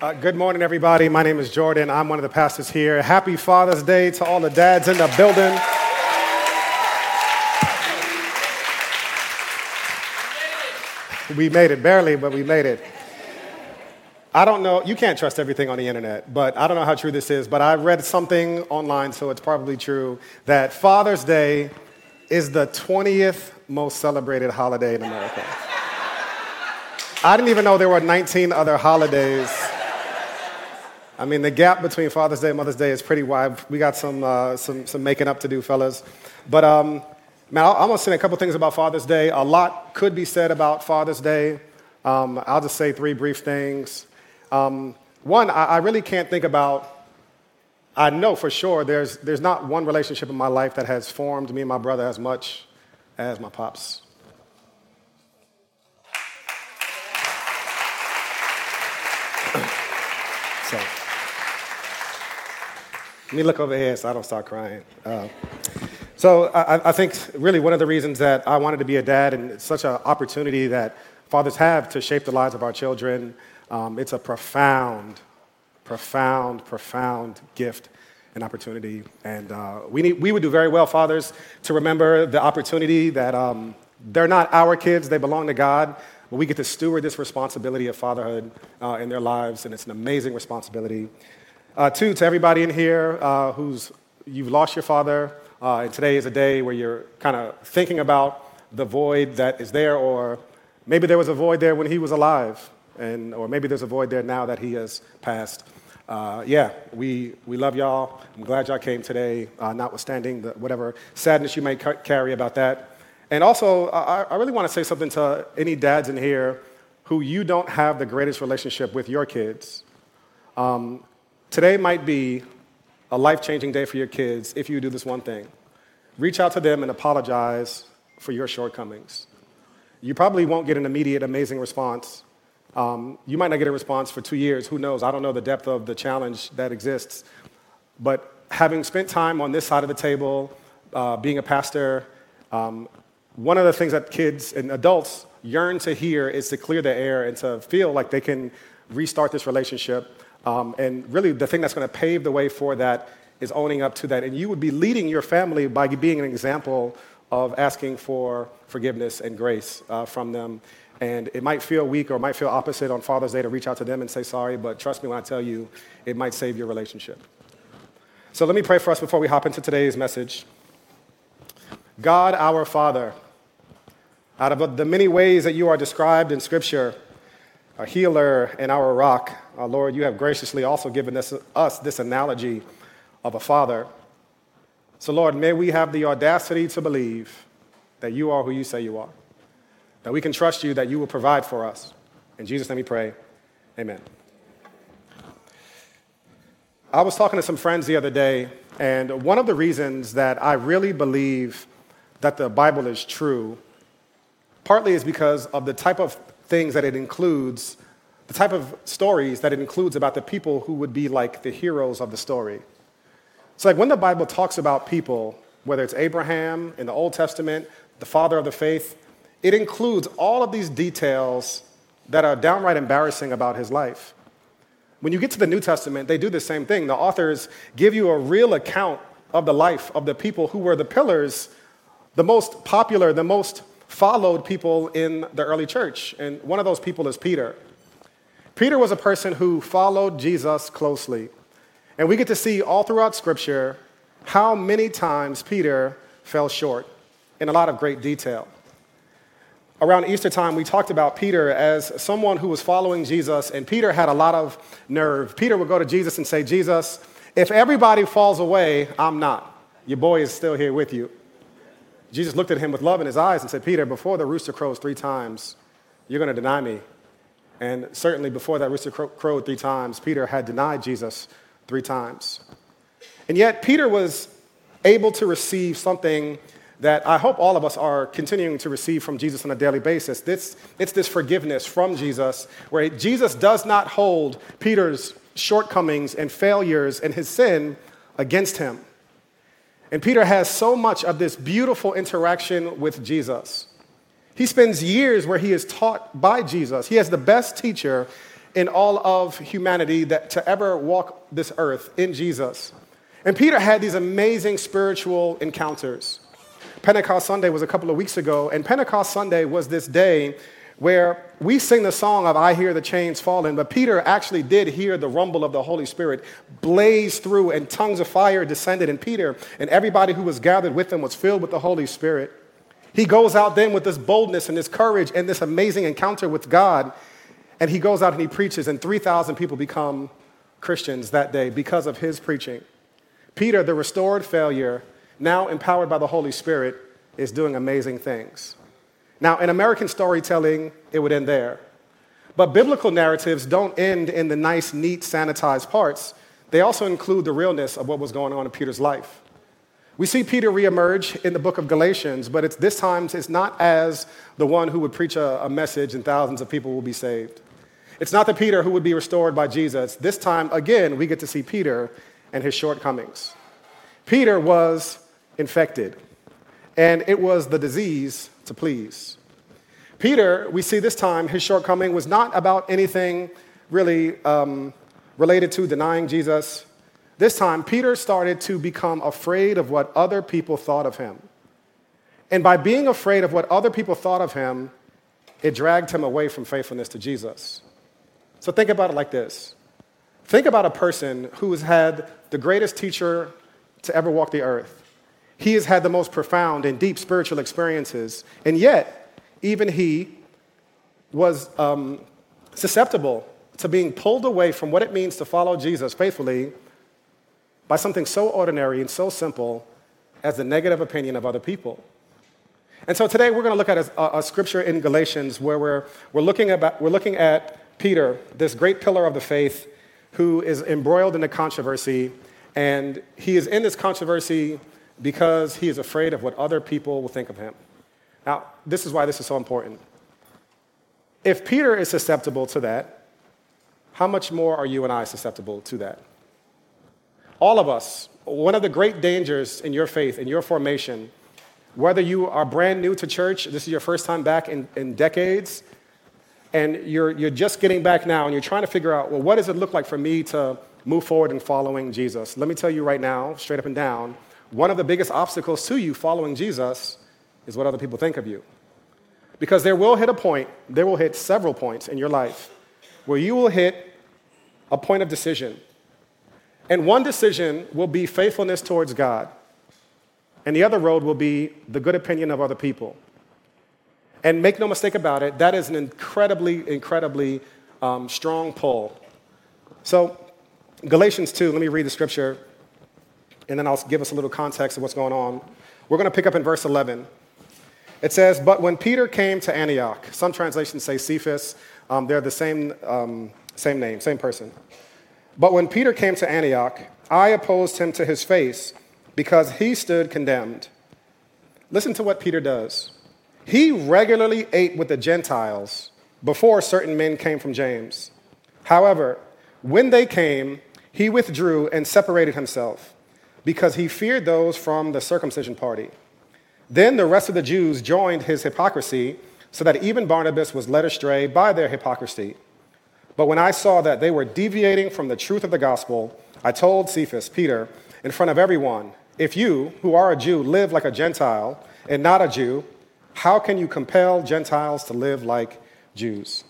Uh, good morning, everybody. My name is Jordan. I'm one of the pastors here. Happy Father's Day to all the dads in the building. We made it, barely, but we made it. I don't know, you can't trust everything on the internet, but I don't know how true this is, but I read something online, so it's probably true, that Father's Day is the 20th most celebrated holiday in America. I didn't even know there were 19 other holidays. I mean, the gap between Father's Day and Mother's Day is pretty wide. We got some, uh, some, some making up to do, fellas. But, um, man, I'm going to say a couple things about Father's Day. A lot could be said about Father's Day. Um, I'll just say three brief things. Um, one, I, I really can't think about, I know for sure there's, there's not one relationship in my life that has formed me and my brother as much as my pops. so, let me look over here so I don't start crying. Uh, so, I, I, think really one of the reasons that I wanted to be a dad, and it's such an opportunity that fathers have to shape the lives of our children, um, it's a profound, profound, profound gift and opportunity. And uh, we, need, we would do very well, fathers, to remember the opportunity that um, they're not our kids, they belong to God. But we get to steward this responsibility of fatherhood uh, in their lives, and it's an amazing responsibility. Uh, two, to everybody in here uh, who's you've lost your father, uh, and today is a day where you're kind of thinking about the void that is there, or maybe there was a void there when he was alive, and, or maybe there's a void there now that he has passed uh, yeah, we, we love y'all. I'm glad y'all came today, uh, notwithstanding the, whatever sadness you may ca- carry about that. And also, I, I really want to say something to any dads in here who you don't have the greatest relationship with your kids. Um, today might be a life changing day for your kids if you do this one thing reach out to them and apologize for your shortcomings. You probably won't get an immediate, amazing response, um, you might not get a response for two years. Who knows? I don't know the depth of the challenge that exists. But having spent time on this side of the table, uh, being a pastor, um, one of the things that kids and adults yearn to hear is to clear the air and to feel like they can restart this relationship. Um, and really, the thing that's going to pave the way for that is owning up to that. And you would be leading your family by being an example of asking for forgiveness and grace uh, from them. And it might feel weak or it might feel opposite on Father's Day to reach out to them and say sorry, but trust me when I tell you, it might save your relationship. So let me pray for us before we hop into today's message. God, our Father, out of the many ways that you are described in Scripture, a healer and our rock, our Lord, you have graciously also given us, us this analogy of a father. So, Lord, may we have the audacity to believe that you are who you say you are that we can trust you that you will provide for us. In Jesus' name we pray. Amen. I was talking to some friends the other day, and one of the reasons that I really believe that the Bible is true partly is because of the type of things that it includes, the type of stories that it includes about the people who would be like the heroes of the story. It's like when the Bible talks about people, whether it's Abraham in the Old Testament, the father of the faith, it includes all of these details that are downright embarrassing about his life. When you get to the New Testament, they do the same thing. The authors give you a real account of the life of the people who were the pillars, the most popular, the most followed people in the early church. And one of those people is Peter. Peter was a person who followed Jesus closely. And we get to see all throughout Scripture how many times Peter fell short in a lot of great detail around Easter time, we talked about Peter as someone who was following Jesus, and Peter had a lot of nerve. Peter would go to Jesus and say, Jesus, if everybody falls away, I'm not. Your boy is still here with you. Jesus looked at him with love in his eyes and said, Peter, before the rooster crows three times, you're going to deny me. And certainly before that rooster crowed three times, Peter had denied Jesus three times. And yet, Peter was able to receive something that I hope all of us are continuing to receive from Jesus on a daily basis. This, it's this forgiveness from Jesus, where Jesus does not hold Peter's shortcomings and failures and his sin against him. And Peter has so much of this beautiful interaction with Jesus. He spends years where he is taught by Jesus. He has the best teacher, in all of humanity that to ever walk this earth in Jesus. And Peter had these amazing spiritual encounters. Pentecost Sunday was a couple of weeks ago, and Pentecost Sunday was this day where we sing the song of I Hear the Chains Falling, but Peter actually did hear the rumble of the Holy Spirit blaze through, and tongues of fire descended, and Peter and everybody who was gathered with him was filled with the Holy Spirit. He goes out then with this boldness and this courage and this amazing encounter with God, and he goes out and he preaches, and 3,000 people become Christians that day because of his preaching. Peter, the restored failure, now empowered by the Holy Spirit, is doing amazing things. Now, in American storytelling, it would end there. But biblical narratives don't end in the nice, neat, sanitized parts. They also include the realness of what was going on in Peter's life. We see Peter reemerge in the book of Galatians, but it's, this time it's not as the one who would preach a, a message and thousands of people will be saved. It's not the Peter who would be restored by Jesus. This time, again, we get to see Peter and his shortcomings. Peter was infected, and it was the disease to please. Peter, we see this time, his shortcoming was not about anything really um, related to denying Jesus. This time, Peter started to become afraid of what other people thought of him. And by being afraid of what other people thought of him, it dragged him away from faithfulness to Jesus. So think about it like this Think about a person who has had the greatest teacher to ever walk the earth. He has had the most profound and deep spiritual experiences, and yet, even he was um, susceptible to being pulled away from what it means to follow Jesus faithfully by something so ordinary and so simple as the negative opinion of other people. And so today we're going to look at a, a scripture in Galatians where we're, we're, looking about, we're looking at Peter, this great pillar of the faith, who is embroiled in a controversy. And he is in this controversy because he is afraid of what other people will think of him. Now, this is why this is so important. If Peter is susceptible to that, how much more are you and I susceptible to that? All of us, one of the great dangers in your faith, in your formation, whether you are brand new to church, this is your first time back in, in decades, and you're, you're just getting back now and you're trying to figure out, well, what does it look like for me to move forward in following Jesus? Let me tell you right now, straight up and down, one of the biggest obstacles to you following Jesus is what other people think of you. Because there will hit a point, there will hit several points in your life where you will hit a point of decision. And one decision will be faithfulness towards God, and the other road will be the good opinion of other people. And make no mistake about it, that is an incredibly, incredibly um, strong pull. So, Galatians 2, let me read the scripture, and then I'll give us a little context of what's going on. We're going to pick up in verse 11. It says, But when Peter came to Antioch, some translations say Cephas, um, they're the same, um, same name, same person. But when Peter came to Antioch, I opposed him to his face because he stood condemned. Listen to what Peter does. He regularly ate with the Gentiles before certain men came from James. However, when they came, he withdrew and separated himself because he feared those from the circumcision party. Then the rest of the Jews joined his hypocrisy, so that even Barnabas was led astray by their hypocrisy. But when I saw that they were deviating from the truth of the gospel, I told Cephas, Peter, in front of everyone, If you, who are a Jew, live like a Gentile and not a Jew, how can you compel Gentiles to live like Jews?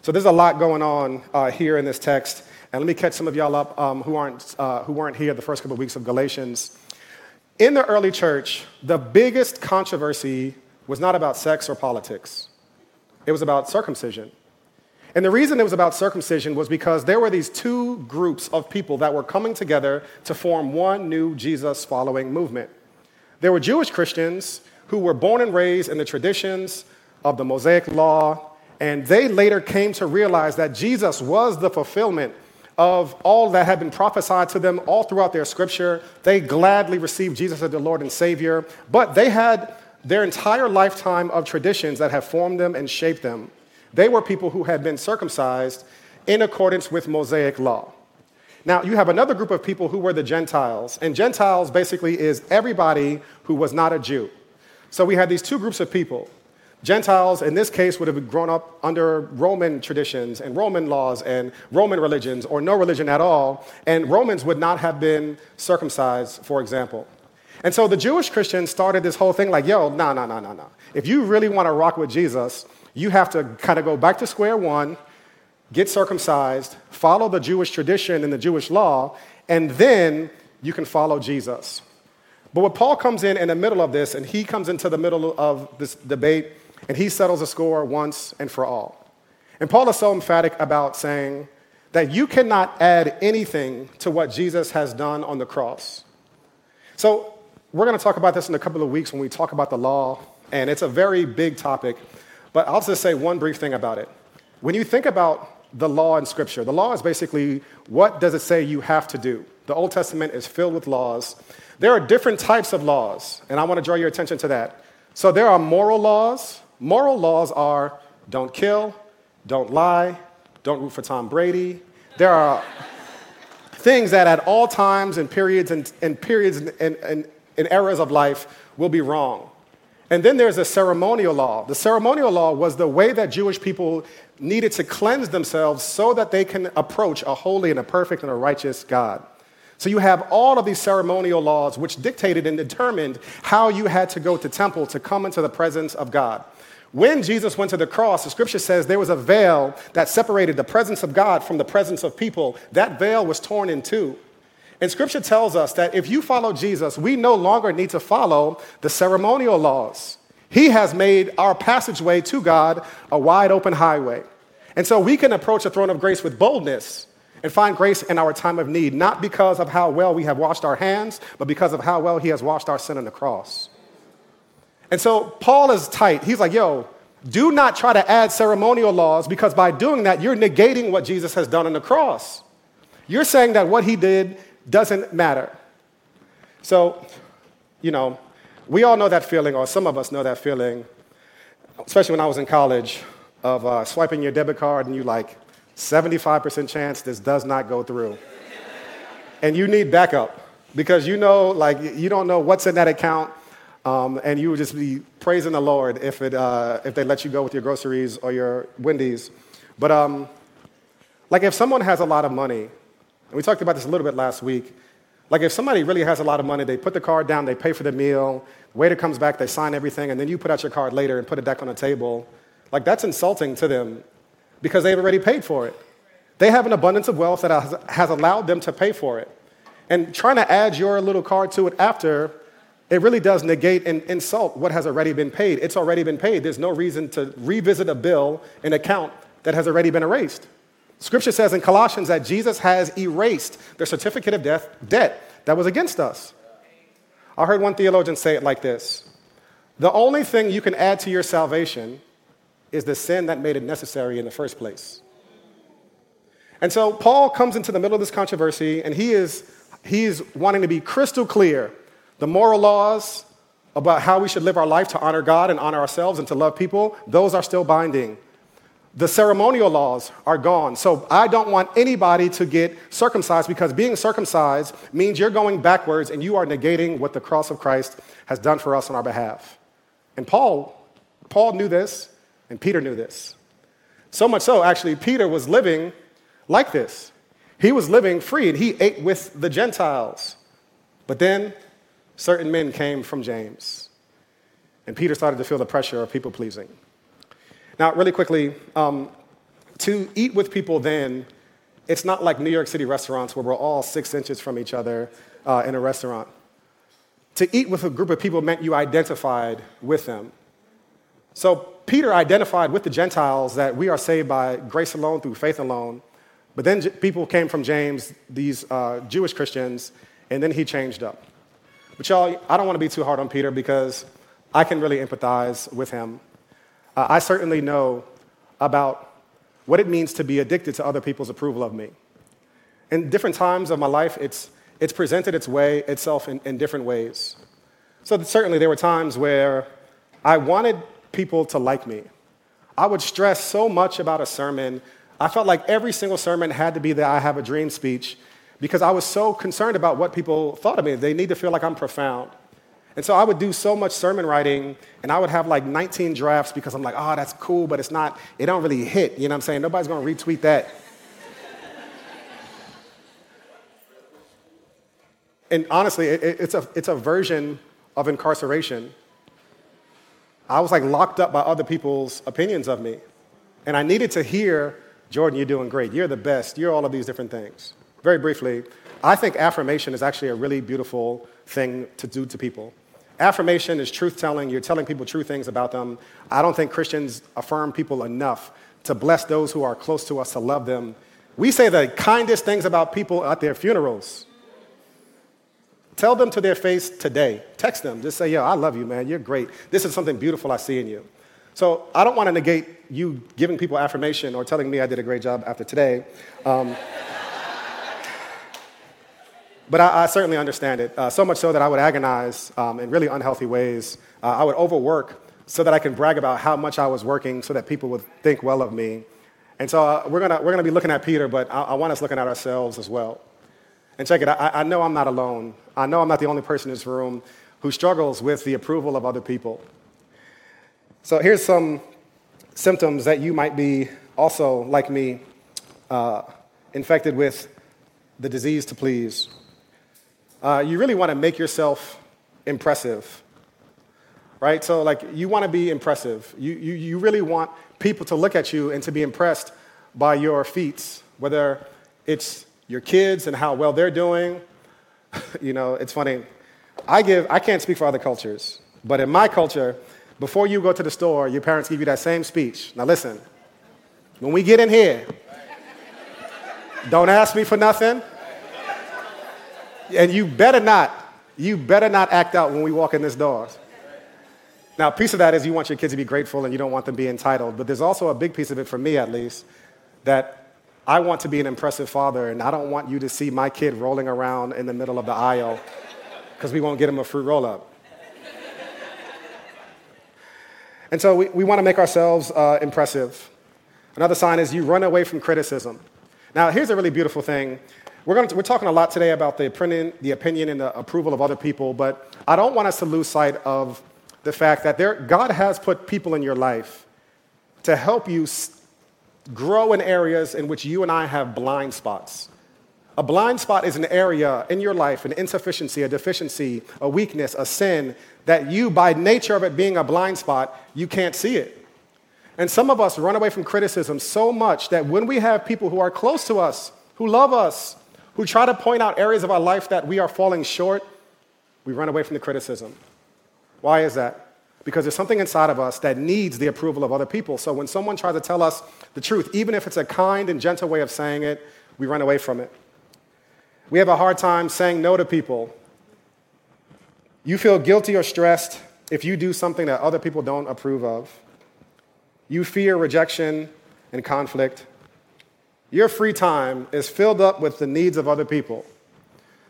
So there's a lot going on uh, here in this text. And let me catch some of y'all up um, who, aren't, uh, who weren't here the first couple of weeks of Galatians. In the early church, the biggest controversy was not about sex or politics, it was about circumcision. And the reason it was about circumcision was because there were these two groups of people that were coming together to form one new Jesus following movement. There were Jewish Christians who were born and raised in the traditions of the Mosaic law, and they later came to realize that Jesus was the fulfillment of all that had been prophesied to them all throughout their scripture. They gladly received Jesus as their Lord and Savior, but they had their entire lifetime of traditions that have formed them and shaped them. They were people who had been circumcised in accordance with Mosaic law. Now, you have another group of people who were the Gentiles, and Gentiles basically is everybody who was not a Jew. So we had these two groups of people. Gentiles, in this case, would have grown up under Roman traditions and Roman laws and Roman religions or no religion at all, and Romans would not have been circumcised, for example. And so the Jewish Christians started this whole thing like, yo, no, no, no, no, no. If you really want to rock with Jesus, you have to kind of go back to square one, get circumcised, follow the Jewish tradition and the Jewish law, and then you can follow Jesus. But when Paul comes in in the middle of this, and he comes into the middle of this debate, and he settles the score once and for all. And Paul is so emphatic about saying that you cannot add anything to what Jesus has done on the cross. So, we're going to talk about this in a couple of weeks when we talk about the law, and it's a very big topic. But I'll just say one brief thing about it. When you think about the law in Scripture, the law is basically what does it say you have to do? The Old Testament is filled with laws. There are different types of laws, and I want to draw your attention to that. So there are moral laws. Moral laws are don't kill, don't lie, don't root for Tom Brady. There are things that at all times and periods and, and periods and, and, and eras of life will be wrong. And then there's a ceremonial law. The ceremonial law was the way that Jewish people needed to cleanse themselves so that they can approach a holy and a perfect and a righteous God. So you have all of these ceremonial laws which dictated and determined how you had to go to temple to come into the presence of God. When Jesus went to the cross, the scripture says there was a veil that separated the presence of God from the presence of people. That veil was torn in two. And scripture tells us that if you follow Jesus, we no longer need to follow the ceremonial laws. He has made our passageway to God a wide open highway. And so we can approach the throne of grace with boldness and find grace in our time of need, not because of how well we have washed our hands, but because of how well he has washed our sin on the cross. And so Paul is tight. He's like, yo, do not try to add ceremonial laws because by doing that, you're negating what Jesus has done on the cross. You're saying that what he did doesn't matter. So, you know, we all know that feeling, or some of us know that feeling, especially when I was in college, of uh, swiping your debit card and you like, 75% chance this does not go through. and you need backup because you know, like, you don't know what's in that account. Um, and you would just be praising the Lord if, it, uh, if they let you go with your groceries or your Wendy's. But, um, like, if someone has a lot of money, and we talked about this a little bit last week, like, if somebody really has a lot of money, they put the card down, they pay for the meal, the waiter comes back, they sign everything, and then you put out your card later and put it back on the table. Like, that's insulting to them because they've already paid for it. They have an abundance of wealth that has allowed them to pay for it. And trying to add your little card to it after, it really does negate and insult what has already been paid. It's already been paid. There's no reason to revisit a bill, an account that has already been erased. Scripture says in Colossians that Jesus has erased the certificate of death, debt that was against us. I heard one theologian say it like this The only thing you can add to your salvation is the sin that made it necessary in the first place. And so Paul comes into the middle of this controversy, and he is, he is wanting to be crystal clear. The moral laws about how we should live our life to honor God and honor ourselves and to love people, those are still binding. The ceremonial laws are gone. So I don't want anybody to get circumcised because being circumcised means you're going backwards and you are negating what the cross of Christ has done for us on our behalf. And Paul, Paul knew this. And Peter knew this. So much so, actually, Peter was living like this. He was living free and he ate with the Gentiles. But then certain men came from James. And Peter started to feel the pressure of people pleasing. Now, really quickly, um, to eat with people then, it's not like New York City restaurants where we're all six inches from each other uh, in a restaurant. To eat with a group of people meant you identified with them. So Peter identified with the Gentiles that we are saved by grace alone through faith alone. But then people came from James, these uh, Jewish Christians, and then he changed up. But y'all, I don't want to be too hard on Peter because I can really empathize with him. Uh, I certainly know about what it means to be addicted to other people's approval of me. In different times of my life, it's, it's presented its way itself in, in different ways. So certainly there were times where I wanted people to like me. I would stress so much about a sermon. I felt like every single sermon had to be the I have a dream speech because I was so concerned about what people thought of me. They need to feel like I'm profound. And so I would do so much sermon writing, and I would have like 19 drafts because I'm like, oh, that's cool, but it's not, it don't really hit. You know what I'm saying? Nobody's gonna retweet that. and honestly, it, it's, a, it's a version of incarceration. I was like locked up by other people's opinions of me. And I needed to hear, Jordan, you're doing great. You're the best. You're all of these different things. Very briefly, I think affirmation is actually a really beautiful thing to do to people. Affirmation is truth telling. You're telling people true things about them. I don't think Christians affirm people enough to bless those who are close to us, to love them. We say the kindest things about people at their funerals. Tell them to their face today. Text them. Just say, yo, I love you, man. You're great. This is something beautiful I see in you. So I don't want to negate you giving people affirmation or telling me I did a great job after today. Um, but I, I, certainly understand it. Uh, so much so that I would agonize um, in really unhealthy ways. Uh, I would overwork so that I can brag about how much I was working so that people would think well of me. And so uh, we're going we're gonna be looking at Peter, but I, I want us looking at ourselves as well. And check it, I, I know I'm not alone. I know I'm not the only person in this room who struggles with the approval of other people. So here's some symptoms that you might be also, like me, uh, infected with the disease to please. Uh, you really want to make yourself impressive, right? So, like, you want to be impressive. You, you, you really want people to look at you and to be impressed by your feats, whether it's your kids and how well they're doing. you know, it's funny. I give, I can't speak for other cultures, but in my culture, before you go to the store, your parents give you that same speech. Now listen, when we get in here, don't ask me for nothing. And you better not, you better not act out when we walk in this door. Now, a piece of that is you want your kids to be grateful and you don't want them to be entitled. But there's also a big piece of it, for me at least, that I want to be an impressive father, and I don't want you to see my kid rolling around in the middle of the aisle because we won't get him a fruit roll up. and so we, we want to make ourselves uh, impressive. Another sign is you run away from criticism. Now, here's a really beautiful thing. We're, going to, we're talking a lot today about the opinion, the opinion and the approval of other people, but I don't want us to lose sight of the fact that there, God has put people in your life to help you grow in areas in which you and I have blind spots. A blind spot is an area in your life, an insufficiency, a deficiency, a weakness, a sin that you, by nature of it being a blind spot, you can't see it. And some of us run away from criticism so much that when we have people who are close to us, who love us, who try to point out areas of our life that we are falling short, we run away from the criticism. Why is that? Because there's something inside of us that needs the approval of other people. So when someone tries to tell us the truth, even if it's a kind and gentle way of saying it, we run away from it. We have a hard time saying no to people. You feel guilty or stressed if you do something that other people don't approve of. You fear rejection and conflict. Your free time is filled up with the needs of other people.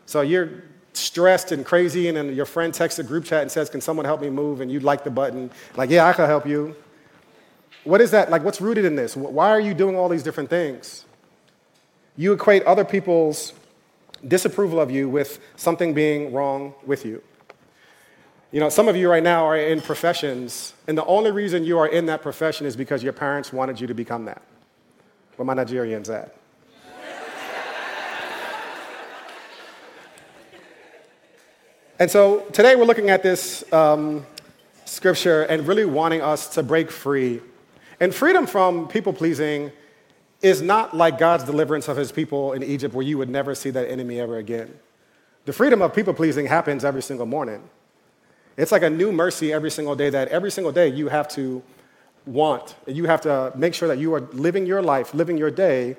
So you're stressed and crazy, and then your friend texts a group chat and says, Can someone help me move? And you like the button, like, Yeah, I can help you. What is that? Like, what's rooted in this? Why are you doing all these different things? You equate other people's disapproval of you with something being wrong with you. You know, some of you right now are in professions, and the only reason you are in that profession is because your parents wanted you to become that. Where my Nigerians at? And so today we're looking at this um, scripture and really wanting us to break free. And freedom from people pleasing is not like God's deliverance of his people in Egypt, where you would never see that enemy ever again. The freedom of people pleasing happens every single morning. It's like a new mercy every single day that every single day you have to want. You have to make sure that you are living your life, living your day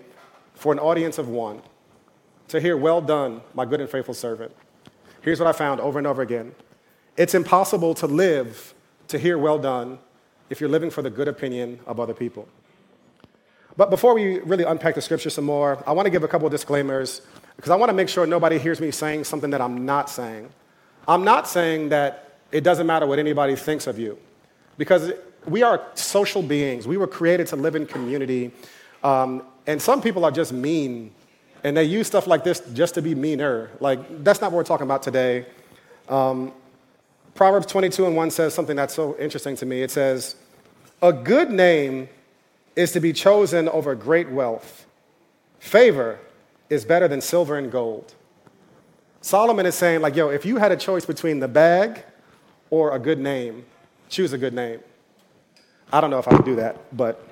for an audience of one. To hear, well done, my good and faithful servant. Here's what I found over and over again it's impossible to live to hear well done if you're living for the good opinion of other people. But before we really unpack the scripture some more, I want to give a couple of disclaimers because I want to make sure nobody hears me saying something that I'm not saying. I'm not saying that it doesn't matter what anybody thinks of you because we are social beings. We were created to live in community. Um, and some people are just mean and they use stuff like this just to be meaner. Like, that's not what we're talking about today. Um, Proverbs 22 and 1 says something that's so interesting to me. It says, A good name is to be chosen over great wealth. Favor is better than silver and gold. Solomon is saying, like, yo, if you had a choice between the bag or a good name, choose a good name. I don't know if I would do that, but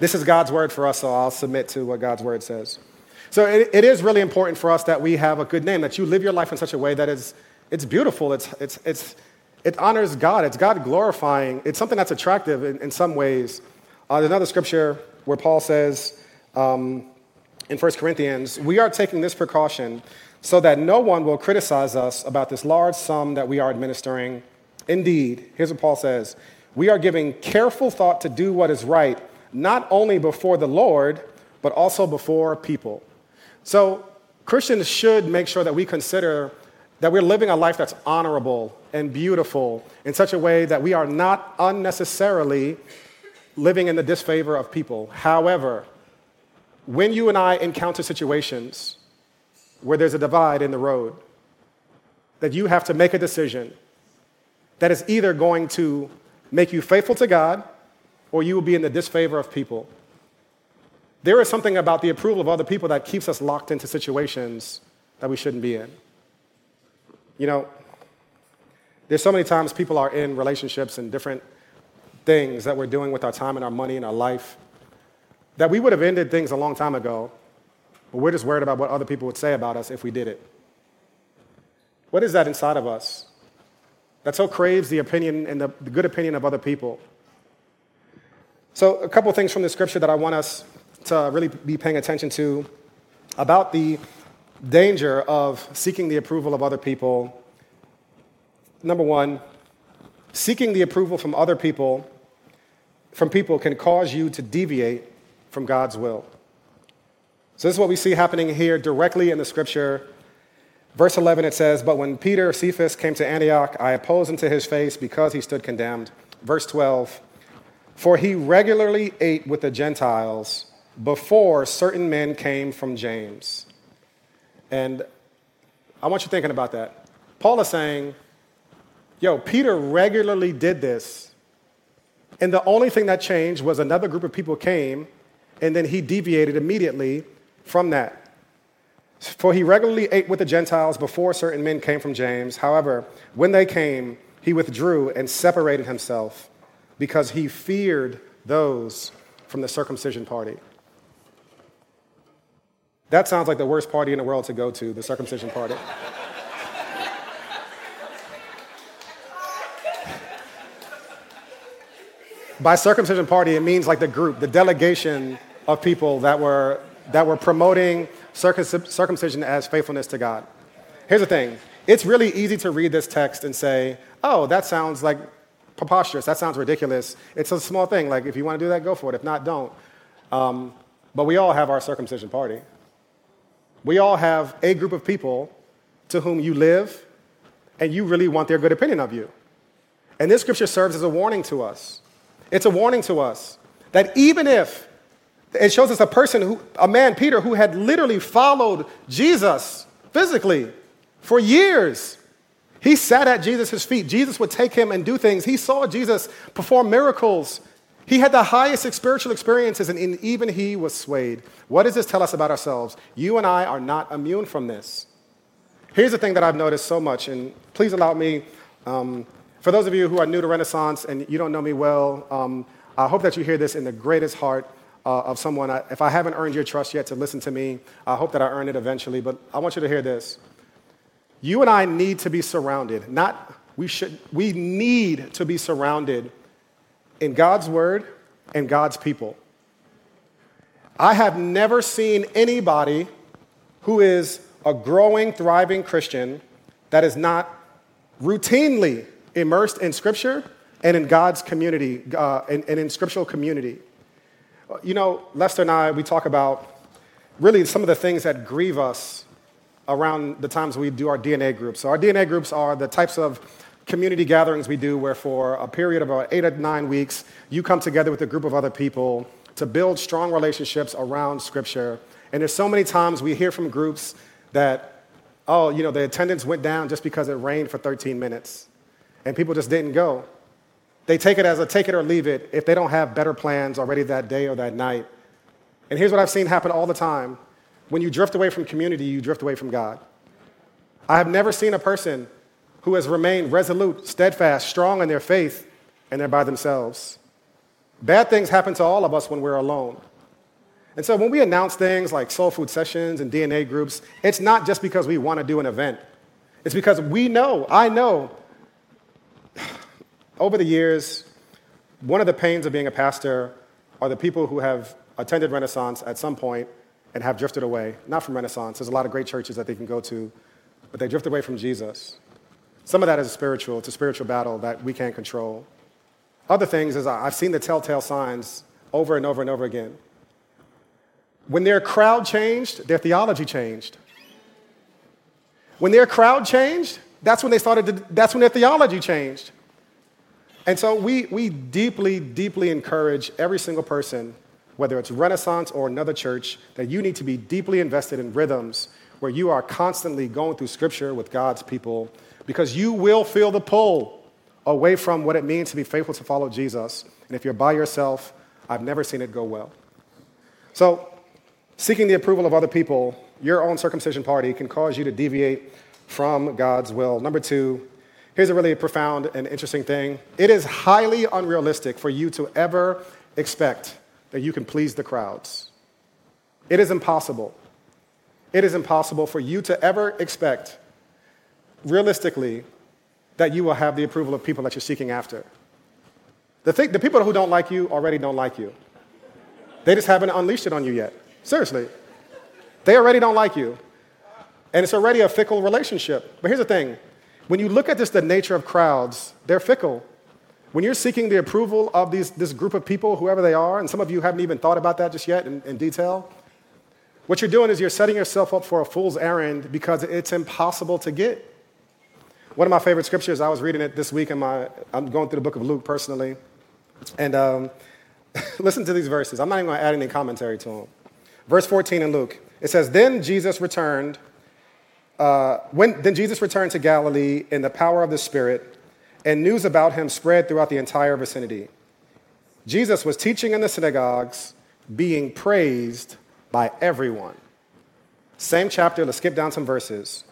this is God's word for us, so I'll submit to what God's word says. So it, it is really important for us that we have a good name, that you live your life in such a way that is, it's beautiful, it's, it's, it's, it honors God, it's God glorifying, it's something that's attractive in, in some ways. Uh, there's another scripture where Paul says um, in 1 Corinthians, we are taking this precaution so that no one will criticize us about this large sum that we are administering. Indeed, here's what Paul says we are giving careful thought to do what is right, not only before the Lord, but also before people. So, Christians should make sure that we consider that we're living a life that's honorable and beautiful in such a way that we are not unnecessarily living in the disfavor of people. However, when you and I encounter situations where there's a divide in the road, that you have to make a decision that is either going to make you faithful to God or you will be in the disfavor of people. There is something about the approval of other people that keeps us locked into situations that we shouldn't be in. You know, there's so many times people are in relationships and different things that we're doing with our time and our money and our life that we would have ended things a long time ago but we're just worried about what other people would say about us if we did it. What is that inside of us that so craves the opinion and the, good opinion of other people? So, a couple things from the scripture that I want us to really be paying attention to about the danger of seeking the approval of other people. Number one, seeking the approval from other people, from people, can cause you to deviate from God's will. So, this is what we see happening here directly in the scripture. Verse 11, it says, But when Peter, Cephas, came to Antioch, I opposed him to his face because he stood condemned. Verse 12, For he regularly ate with the Gentiles before certain men came from James. And I want you thinking about that. Paul is saying, Yo, Peter regularly did this. And the only thing that changed was another group of people came, and then he deviated immediately from that. For he regularly ate with the Gentiles before certain men came from James. However, when they came, he withdrew and separated himself because he feared those from the circumcision party. That sounds like the worst party in the world to go to, the circumcision party. By circumcision party, it means like the group, the delegation of people that were that were promoting circumcision as faithfulness to God. Here's the thing it's really easy to read this text and say, oh, that sounds like preposterous. That sounds ridiculous. It's a small thing. Like, if you want to do that, go for it. If not, don't. Um, but we all have our circumcision party. We all have a group of people to whom you live and you really want their good opinion of you. And this scripture serves as a warning to us. It's a warning to us that even if it shows us a person who, a man, Peter, who had literally followed Jesus physically for years. He sat at Jesus' feet. Jesus would take him and do things. He saw Jesus perform miracles. He had the highest spiritual experiences, and even he was swayed. What does this tell us about ourselves? You and I are not immune from this. Here's the thing that I've noticed so much, and please allow me, um, for those of you who are new to Renaissance and you don't know me well, um, I hope that you hear this in the greatest heart uh, of someone. I, if I haven't earned your trust yet to listen to me, I hope that I earn it eventually. But I want you to hear this. You and I need to be surrounded, not we should, we need to be surrounded in God's word and God's people. I have never seen anybody who is a growing, thriving Christian that is not routinely immersed in Scripture and in God's community uh, and, and in scriptural community. You know, Lester and I, we talk about really some of the things that grieve us around the times we do our DNA groups. So, our DNA groups are the types of community gatherings we do where, for a period of about eight or nine weeks, you come together with a group of other people to build strong relationships around Scripture. And there's so many times we hear from groups that, oh, you know, the attendance went down just because it rained for 13 minutes. and people just didn't go. They take it as a take it or leave it if they don't have better plans already that day or that night. And here's what I've seen happen all the time when you drift away from community, you drift away from God. I have never seen a person who has remained resolute, steadfast, strong in their faith, and they're by themselves. Bad things happen to all of us when we're alone. And so when we announce things like soul food sessions and DNA groups, it's not just because we want to do an event. It's because we know, I know, over the years, one of the pains of being a pastor are the people who have attended Renaissance at some point and have drifted away. Not from Renaissance, there's a lot of great churches that they can go to, but they drift away from Jesus. Some of that is spiritual, it's a spiritual battle that we can't control. Other things is I've seen the telltale signs over and over and over again. When their crowd changed, their theology changed. When their crowd changed, that's when they started to, that's when their theology changed. And so we, we deeply, deeply encourage every single person, whether it's Renaissance or another church, that you need to be deeply invested in rhythms where you are constantly going through scripture with God's people because you will feel the pull away from what it means to be faithful to follow Jesus. And if you're by yourself, I've never seen it go well. So, seeking the approval of other people, your own circumcision party, can cause you to deviate from God's will. Number two, here's a really profound and interesting thing it is highly unrealistic for you to ever expect that you can please the crowds. It is impossible. It is impossible for you to ever expect, realistically, that you will have the approval of people that you're seeking after. The, thing, the people who don't like you already don't like you. They just haven't unleashed it on you yet. Seriously. They already don't like you. And it's already a fickle relationship. But here's the thing when you look at just the nature of crowds, they're fickle. When you're seeking the approval of these, this group of people, whoever they are, and some of you haven't even thought about that just yet in, in detail, what you're doing is you're setting yourself up for a fool's errand because it's impossible to get. One of my favorite scriptures, I was reading it this week in my, I'm going through the book of Luke personally. And um, listen to these verses. I'm not even going to add any commentary to them. Verse 14 in Luke, it says, Then Jesus returned, uh, when, then Jesus returned to Galilee in the power of the Spirit, and news about him spread throughout the entire vicinity. Jesus was teaching in the synagogues, being praised by everyone. Same chapter, let's skip down some verses.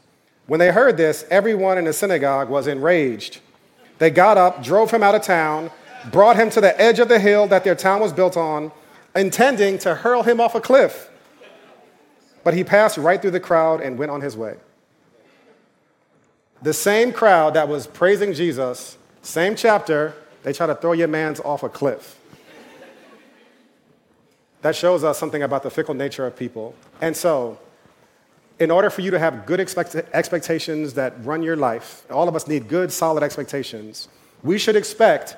When they heard this, everyone in the synagogue was enraged. They got up, drove him out of town, brought him to the edge of the hill that their town was built on, intending to hurl him off a cliff. But he passed right through the crowd and went on his way. The same crowd that was praising Jesus, same chapter, they try to throw your man's off a cliff. That shows us something about the fickle nature of people. And so, in order for you to have good expect- expectations that run your life, all of us need good, solid expectations. We should expect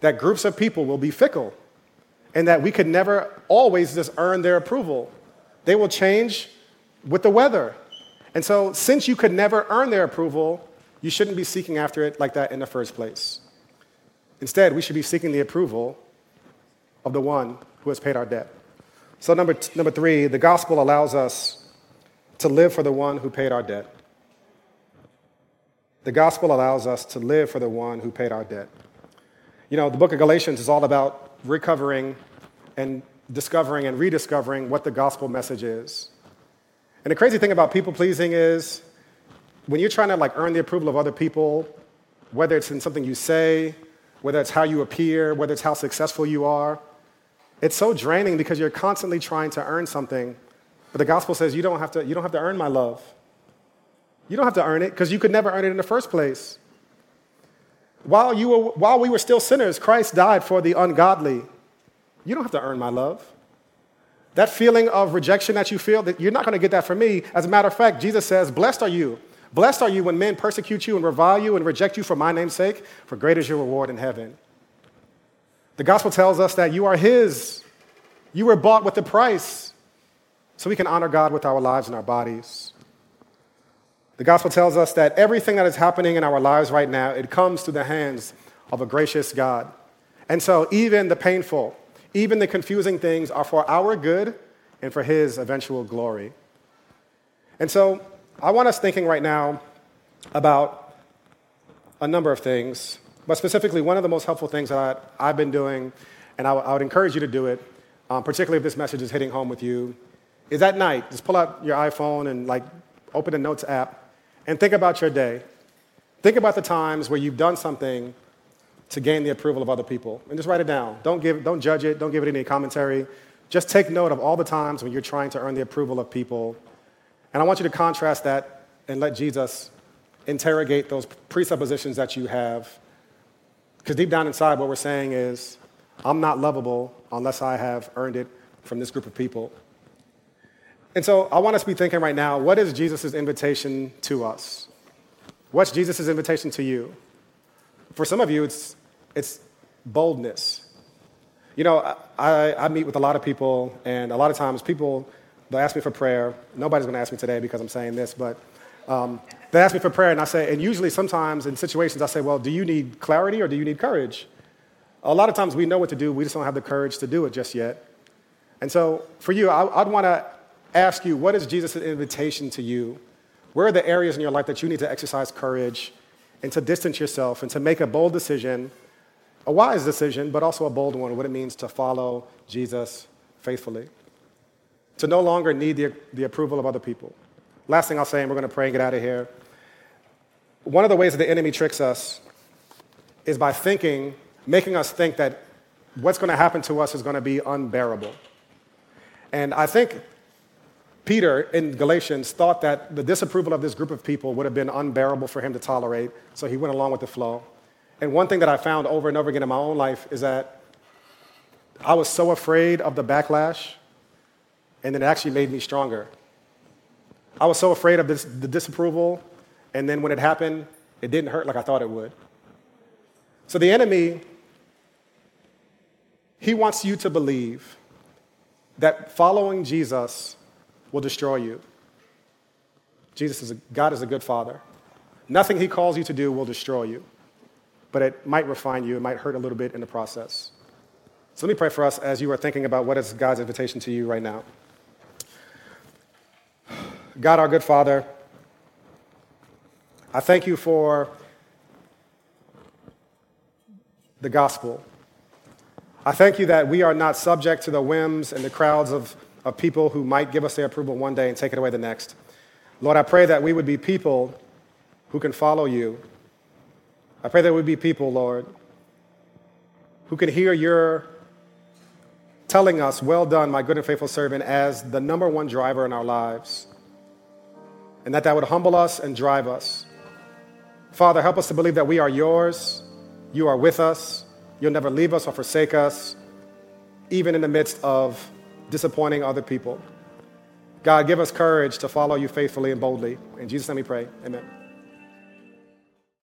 that groups of people will be fickle and that we could never always just earn their approval. They will change with the weather. And so, since you could never earn their approval, you shouldn't be seeking after it like that in the first place. Instead, we should be seeking the approval of the one who has paid our debt. So, number, t- number three, the gospel allows us to live for the one who paid our debt. The gospel allows us to live for the one who paid our debt. You know, the book of Galatians is all about recovering and discovering and rediscovering what the gospel message is. And the crazy thing about people pleasing is when you're trying to like earn the approval of other people, whether it's in something you say, whether it's how you appear, whether it's how successful you are, it's so draining because you're constantly trying to earn something but the gospel says you don't have to, you don't have to earn my love. You don't have to earn it because you could never earn it in the first place. While, you were, while we were still sinners, Christ died for the ungodly. You don't have to earn my love. That feeling of rejection that you feel, that you're not going to get that from me. As a matter of fact, Jesus says, Blessed are you. Blessed are you when men persecute you and revile you and reject you for my name's sake, for great is your reward in heaven. The gospel tells us that you are His. You were bought with a price so we can honor God with our lives and our bodies. The gospel tells us that everything that is happening in our lives right now, it comes through the hands of a gracious God. And so even the painful, even the confusing things are for our good and for his eventual glory. And so I want us thinking right now about a number of things, but specifically, one of the most helpful things that I, have been doing, and I, would encourage you to do it, um, particularly if this message is hitting home with you, is at night, just pull out your iPhone and like open the Notes app and think about your day. Think about the times where you've done something to gain the approval of other people and just write it down. Don't, give, don't judge it, don't give it any commentary. Just take note of all the times when you're trying to earn the approval of people. And I want you to contrast that and let Jesus interrogate those presuppositions that you have. Because deep down inside, what we're saying is, I'm not lovable unless I have earned it from this group of people. And so I want us to be thinking right now what is Jesus' invitation to us? What's Jesus' invitation to you? For some of you, it's, it's boldness. You know, I, I meet with a lot of people, and a lot of times people, they'll ask me for prayer. Nobody's going to ask me today because I'm saying this, but um, they ask me for prayer, and I say, and usually sometimes in situations I say, well, do you need clarity or do you need courage? A lot of times we know what to do, we just don't have the courage to do it just yet. And so for you, I, I'd want to ask you, what is Jesus' invitation to you? Where are the areas in your life that you need to exercise courage and to distance yourself and to make a bold decision, a wise decision, but also a bold one, what it means to follow Jesus faithfully? To no longer need the, the approval of other people. Last thing I'll say, and we're going to pray and get out of here. One of the ways that the enemy tricks us is by thinking, making us think that what's going to happen to us is going to be unbearable. And I think Peter in Galatians thought that the disapproval of this group of people would have been unbearable for him to tolerate, so he went along with the flow. And one thing that I found over and over again in my own life is that I was so afraid of the backlash, and then it actually made me stronger. I was so afraid of this, the disapproval, and then when it happened, it didn't hurt like I thought it would. So the enemy, he wants you to believe that following Jesus will destroy you. Jesus is a, God is a good father. Nothing he calls you to do will destroy you, but it might refine you, it might hurt a little bit in the process. So let me pray for us as you are thinking about what is God's invitation to you right now. God, our good Father, I thank you for the gospel. I thank you that we are not subject to the whims and the crowds of of people who might give us their approval one day and take it away the next. Lord, I pray that we would be people who can follow you. I pray that we would be people, Lord, who can hear your telling us, Well done, my good and faithful servant, as the number one driver in our lives. And that that would humble us and drive us. Father, help us to believe that we are yours. You are with us. You'll never leave us or forsake us, even in the midst of disappointing other people. God, give us courage to follow you faithfully and boldly. In Jesus' name we pray. Amen.